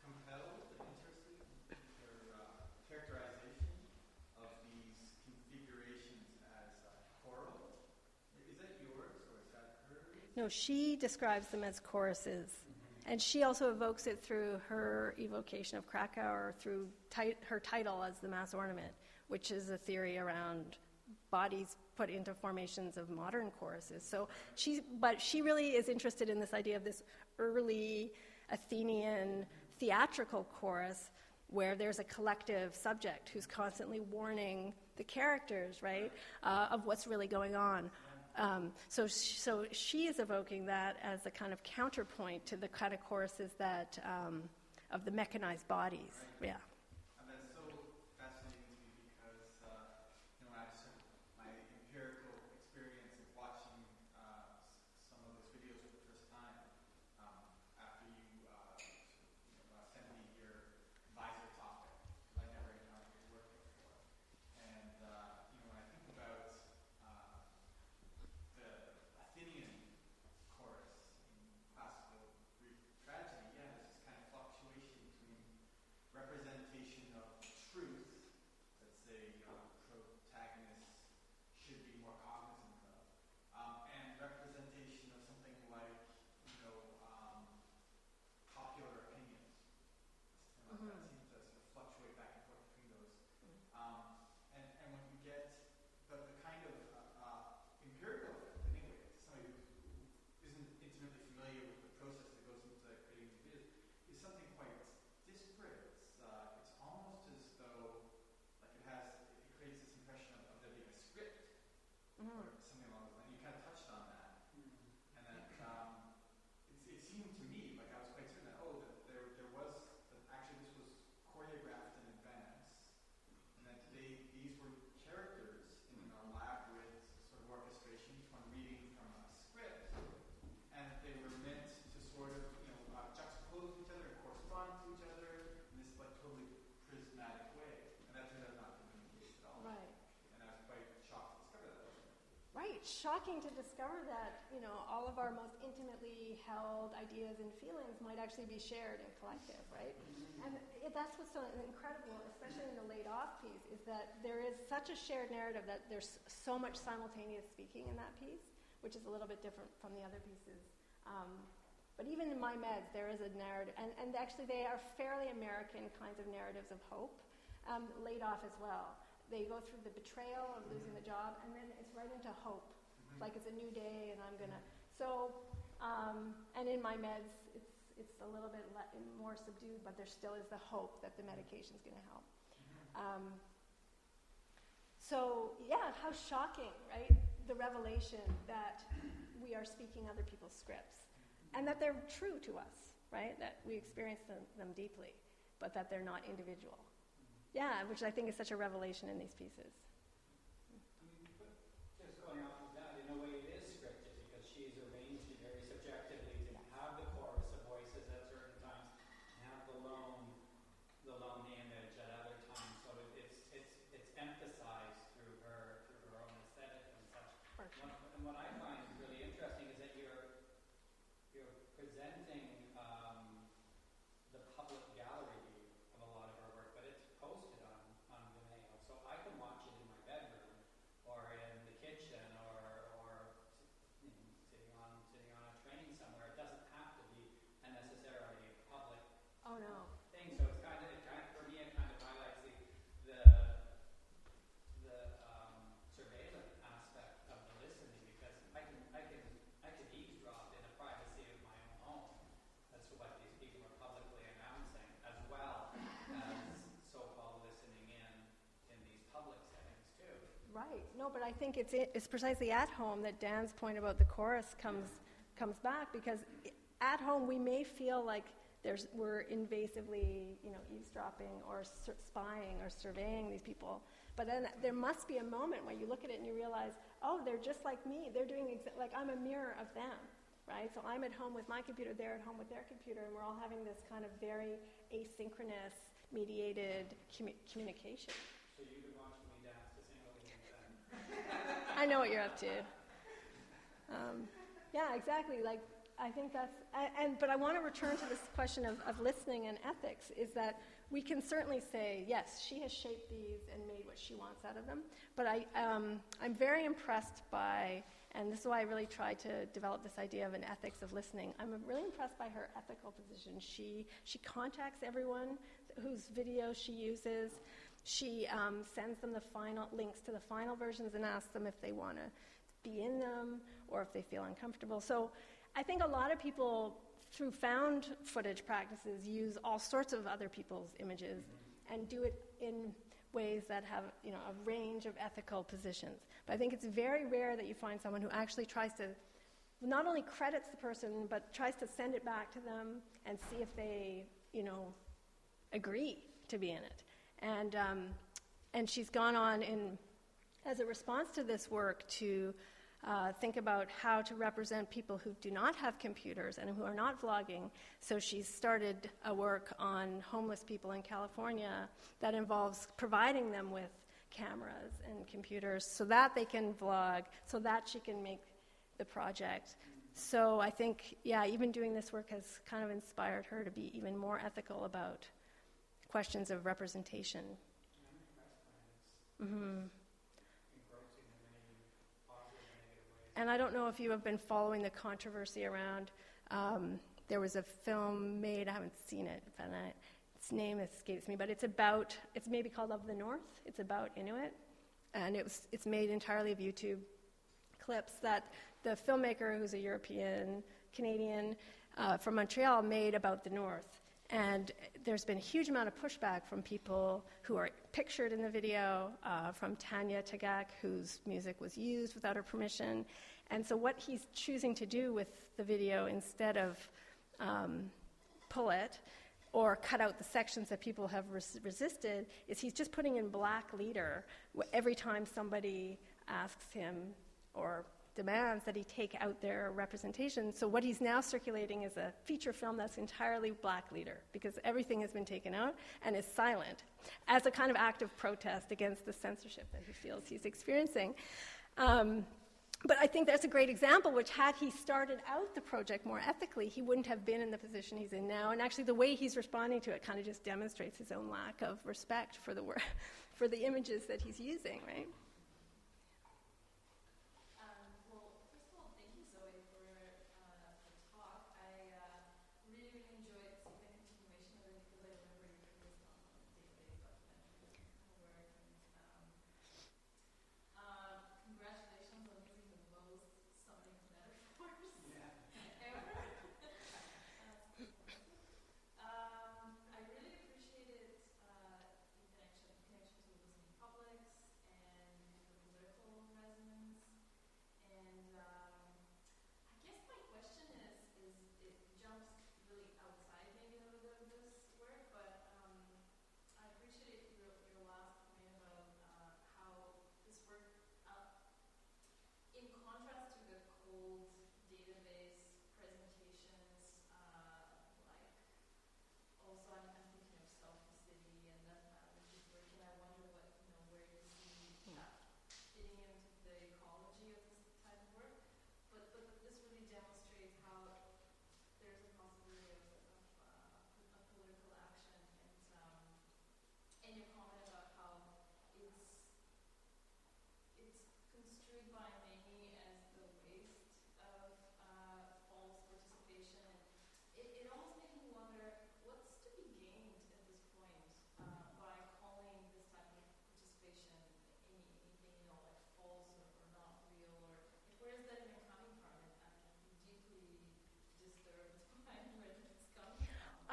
compelled and interested in uh, characterization of these configurations as. Is that yours or is that? No, she describes them as choruses. And she also evokes it through her evocation of Kracauer through her title as the mass ornament, which is a theory around bodies put into formations of modern choruses. So she, but she really is interested in this idea of this early Athenian theatrical chorus where there's a collective subject who's constantly warning the characters, right, uh, of what's really going on. Um, so, so she is evoking that as a kind of counterpoint to the kind of choruses that um, of the mechanized bodies. Yeah. And that's so fascinating to me because, uh, you know, I sort of, my empirical experience of watching uh, s- some of those videos for the first time um, after you, uh, sort of, you know, uh, sent me your advisor topic, I never encountered your work before. And, uh, you know, when I think about uh, the Athenian chorus in classical Greek tragedy, yeah, there's this kind of fluctuation between representation of truth that say you know, protagonists should be more cognizant of, um, and representation of something like you know um, popular opinions. Something like that seems to sort of fluctuate back and forth between those. Um, and, and when you get the, the kind of uh, uh, empirical effect, anyway, to somebody who, who isn't intimately familiar with the process that goes into creating these videos, is something quite disparate. It's, uh, it's almost as though, like it has, it creates this impression of, of there being a script or something along those lines. You kind of touched on that, and that um, it, it seemed to me like I was quite certain that oh, that there there was that actually this was choreographed in advance, and that they these were characters in an elaborate sort of orchestration, each one reading from a script, and that they were meant to sort of you know uh, juxtapose each other and correspond to each other in this like totally prismatic way, and that turned out not to be the case at all. Right. And I was quite shocked to discover that. Right. Shocking to discover that, you know, all of our most intimately held ideas and feelings might actually be shared and collective, right? And it, that's what's so incredible, especially in the laid off piece, is that there is such a shared narrative that there's so much simultaneous speaking in that piece, which is a little bit different from the other pieces. Um, but even in my meds, there is a narrative, and, and actually they are fairly American kinds of narratives of hope, um, laid off as well. They go through the betrayal of losing the job, and then it's right into hope. Like it's a new day, and I'm gonna. So, um, and in my meds, it's it's a little bit le- more subdued, but there still is the hope that the medication's gonna help. Um, so, yeah, how shocking, right? The revelation that we are speaking other people's scripts and that they're true to us, right? That we experience them, them deeply, but that they're not individual. Yeah, which I think is such a revelation in these pieces. Just going off of that, in a way it is scripted because she's arranged it very subjectively to have the chorus of voices at certain times, and have the lone, the lone image at other times. So it, it's it's it's emphasized through her through her own aesthetic and such. What, and what I find really interesting is that you're you're presenting um, the public gallery view of a lot of her work, but it's posted on on Vimeo, so I can watch it in my bedroom or in the kitchen or or you know, sitting on sitting on a train somewhere. It doesn't have to be a necessarily a public Oh, no. thing. So it's kind of, it kind of for me, it kind of highlights the the the um, surveillance aspect of the listening because I can I can I can eavesdrop in the privacy of my own home as to what these people are publicly announcing, as well as so-called listening in in these public settings too. Right. No, but I think it's, it's precisely at home that Dan's point about the chorus comes, comes back because at home we may feel like there's, we're invasively, you know, eavesdropping or sur- spying or surveying these people. But then there must be a moment where you look at it and you realize, oh, they're just like me. They're doing exa- like I'm a mirror of them, right? So I'm at home with my computer, they're at home with their computer, and we're all having this kind of very asynchronous, mediated commu- communication. So you've been watching me dance to Single then. I know what you're up to. Um, yeah, exactly. Like I think that's and, but I want to return to this question of, of listening and ethics. Is that we can certainly say yes, she has shaped these and made what she wants out of them. But I um, I'm very impressed by And this is why I really try to develop this idea of an ethics of listening. I'm really impressed by her ethical position. She, she contacts everyone whose video she uses. She um, sends them the final links to the final versions and asks them if they want to be in them or if they feel uncomfortable. So I think a lot of people, through found footage practices, use all sorts of other people's images and do it in ways that have you know, a range of ethical positions. But I think it's very rare that you find someone who actually tries to not only credits the person, but tries to send it back to them and see if they, you know, agree to be in it. And, um, and she's gone on in, as a response to this work to uh, think about how to represent people who do not have computers and who are not vlogging. So she's started a work on homeless people in California that involves providing them with cameras and computers so that they can vlog, so that she can make the project. So I think, yeah, even doing this work has kind of inspired her to be even more ethical about questions of representation. Mm-hmm. And I don't know if you have been following the controversy around. Um, there was a film made. I haven't seen it, but I, its name escapes me. But it's about. It's maybe called Of the North. It's about Inuit, and it was. It's made entirely of YouTube clips that the filmmaker, who's a European Canadian uh, from Montreal, made about the North. And there's been a huge amount of pushback from people who are pictured in the video, uh, from Tanya Tagaq, whose music was used without her permission. And so, what he's choosing to do with the video, instead of um, pull it or cut out the sections that people have res- resisted, is he's just putting in black leader every time somebody asks him or demands that he take out their representation. So what he's now circulating is a feature film that's entirely black leader because everything has been taken out and is silent as a kind of act of protest against the censorship that he feels he's experiencing. Um, but I think that's a great example, which had he started out the project more ethically, he wouldn't have been in the position he's in now. And actually, the way he's responding to it kind of just demonstrates his own lack of respect for the, for the images that he's using, right?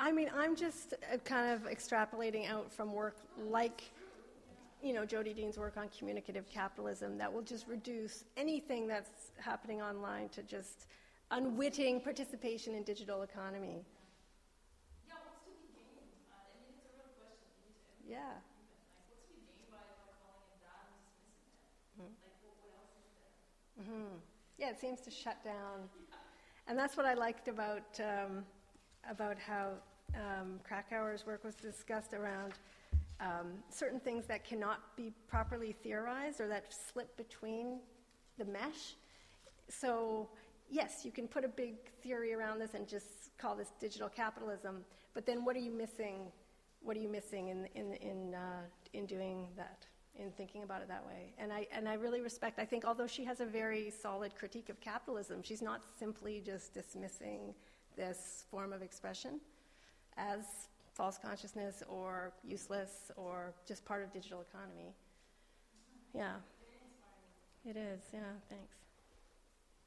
I mean, I'm just uh, kind of extrapolating out from work like, you know, Jodi Dean's work on communicative capitalism that will just reduce anything that's happening online to just unwitting participation in digital economy. Yeah, what's to be gained? Uh, I mean, it's a real question. Yeah. Like, to be gained by, by calling it that and dismissing it? Mm-hmm. Like, what, what else is there? Mm-hmm. Yeah, it seems to shut down. And that's what I liked about, um, about how um, Kracauer's work was discussed around um, certain things that cannot be properly theorized or that slip between the mesh. So, yes, you can put a big theory around this and just call this digital capitalism, but then what are you missing? What are you missing in, in, in, uh, in doing that? in thinking about it that way. And I, and I really respect, I think, although she has a very solid critique of capitalism, she's not simply just dismissing this form of expression as false consciousness or useless or just part of digital economy. Yeah. It is, yeah, thanks.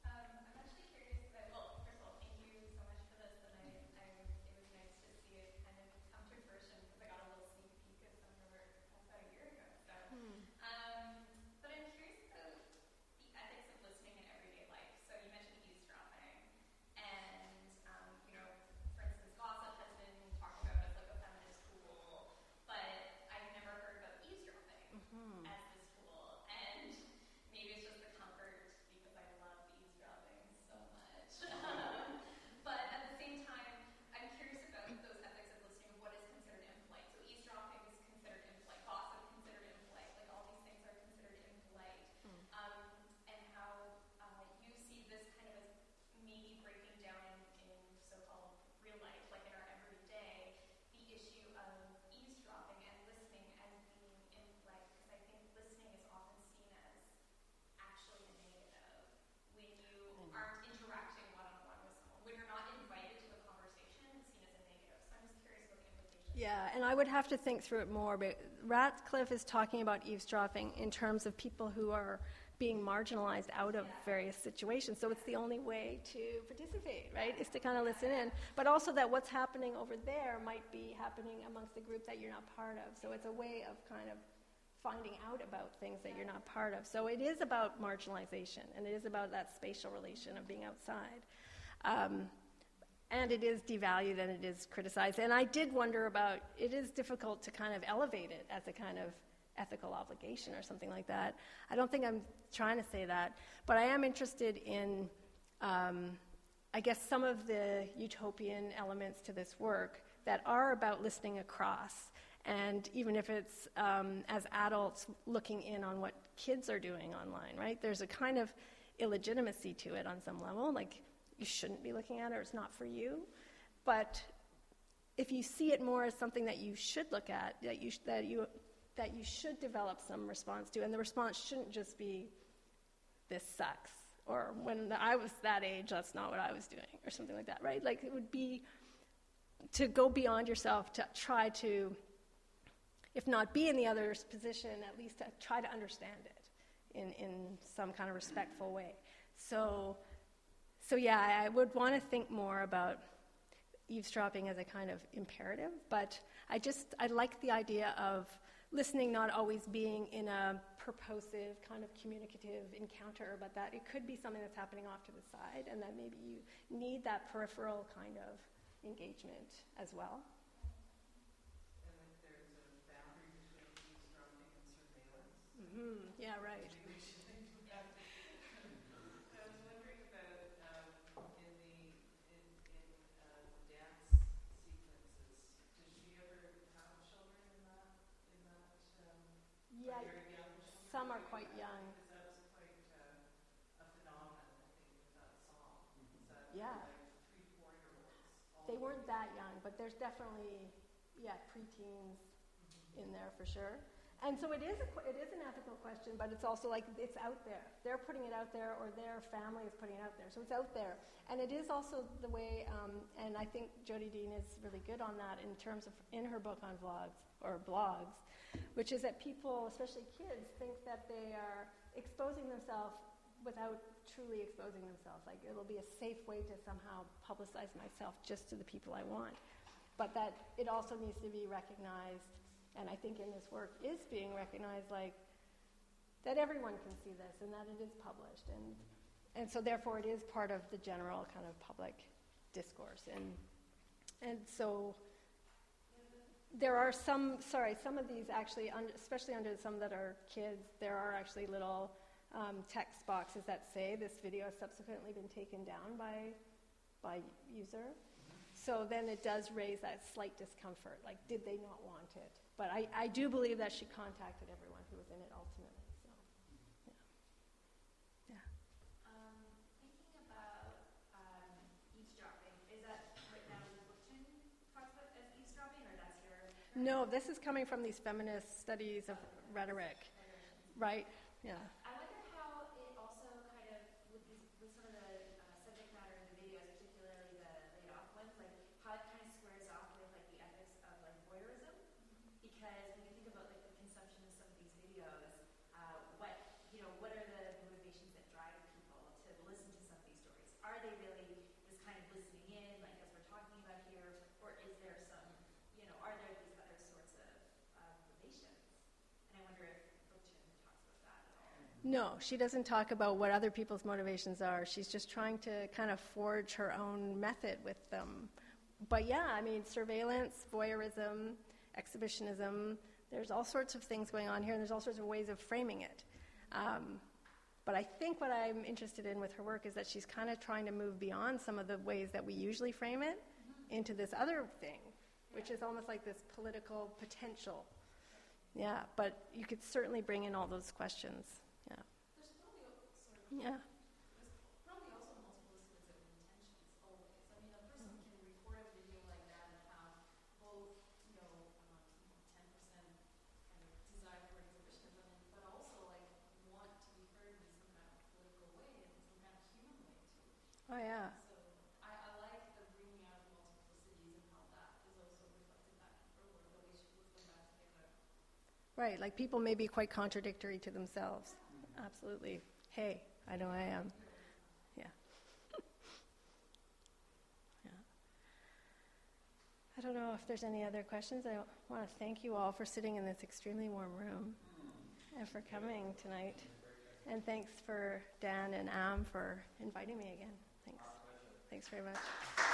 Um, I'm actually curious about, well, first of all, thank you so much for this, and I, I, it was nice to see it kind of come to fruition, because I got a little sneak peek of some of your work about a year ago, so. Um, but I'm curious about the ethics of listening in everyday life. So you mentioned eavesdropping, and, um, you know, for instance, gossip has been talked about as like a feminist tool, but I've never heard about eavesdropping as this tool, and maybe it's just the comfort because I love eavesdropping so much. but at the same time, I'm curious about those ethics of listening, what is considered impolite. So eavesdropping is considered impolite, gossip considered impolite, like all these things are considered impolite. Um, and how uh, you see this kind of as maybe breaking down in, in so-called real life, like in our everyday, the issue of eavesdropping and listening as being impolite, because I think listening is often seen as actually a negative when you aren't interacting one-on-one with someone. When you're not invited to a conversation, it's seen as a negative. So I'm just curious about the implications. Yeah, and I would have to think through it more, but Ratcliffe is talking about eavesdropping in terms of people who are being marginalized out of various situations. So it's the only way to participate, right? Is to kind of listen in. But also that what's happening over there might be happening amongst the group that you're not part of. So it's a way of kind of finding out about things that you're not part of. So it is about marginalization, and it is about that spatial relation of being outside. Um, and it is devalued and it is criticized. And I did wonder about it is difficult to kind of elevate it as a kind of ethical obligation or something like that. I don't think I'm trying to say that, but I am interested in, um, I guess, some of the utopian elements to this work that are about listening across. And even if it's um, as adults looking in on what kids are doing online, right? There's a kind of illegitimacy to it on some level, like you shouldn't be looking at it or it's not for you. But if you see it more as something that you should look at, that you, that you, that you should develop some response to, and the response shouldn't just be, this sucks, or when I was that age, that's not what I was doing, or something like that, right? Like it would be to go beyond yourself, to try to, if not be in the other's position, at least to try to understand it in, in some kind of respectful way. So, so yeah, I would want to think more about eavesdropping as a kind of imperative, but I just, I like the idea of listening not always being in a purposive, kind of communicative encounter, but that it could be something that's happening off to the side, and that maybe you need that peripheral kind of engagement as well. And if there's a boundary between eavesdropping and surveillance, hmm Yeah, right. maybe we should think about it. I was wondering about, um, in the, in, in, uh, dance sequences, did she ever have children in that, in that, um, Yeah, some are quite young. Yeah. They weren't that young, but there's definitely, yeah, preteens in there for sure. And so it is, a, it is an ethical question, but it's also like it's out there. They're putting it out there, or their family is putting it out there. So it's out there. And it is also the way, um, and I think Jodi Dean is really good on that in terms of in her book on vlogs or blogs, which is that people, especially kids, think that they are exposing themselves without truly exposing themselves. Like it'll be a safe way to somehow publicize myself just to the people I want. But that it also needs to be recognized, and I think in this work is being recognized, like that everyone can see this and that it is published. And, and so therefore it is part of the general kind of public discourse. And, and so there are some, sorry, some of these actually, especially under some that are kids, there are actually little um, text boxes that say this video has subsequently been taken down by, by user. So then it does raise that slight discomfort, like did they not want it? But I, I do believe that she contacted everyone who was in it ultimately. So, yeah. yeah. Um, thinking about um, eavesdropping, is that right now Bookchin talks about as eavesdropping, or that's your? No, this is coming from these feminist studies of rhetoric. Right, yeah. I wonder how it also kind of, with these, with some of the uh, subject matter in the videos, particularly the laid off ones, like how it kind of squares off with like the ethics of like voyeurism. Because when you think about like the consumption of some of these videos, uh, what, you know, what are the motivations that drive people to listen to some of these stories? Are they really just kind of listening in, like as we're talking about here, or is there some, you know, are there these other sorts of uh, motivations? And I wonder if Bookchin talks about that at all. No, she doesn't talk about what other people's motivations are. She's just trying to kind of forge her own method with them. But yeah, I mean, surveillance, voyeurism, exhibitionism, there's all sorts of things going on here, and there's all sorts of ways of framing it. Um, but I think what I'm interested in with her work is that she's kind of trying to move beyond some of the ways that we usually frame it into this other thing, which is almost like this political potential. Yeah, but you could certainly bring in all those questions. Yeah. Yeah. Oh, yeah. So I, I like the bringing out of multiplicities and how that is also reflected back in them back together. Right, like people may be quite contradictory to themselves. Absolutely. Hey, I know I am. Yeah. yeah. I don't know if there's any other questions. I want to thank you all for sitting in this extremely warm room and for coming tonight. And thanks for Dan and Am for inviting me again. Thanks. Thanks very much.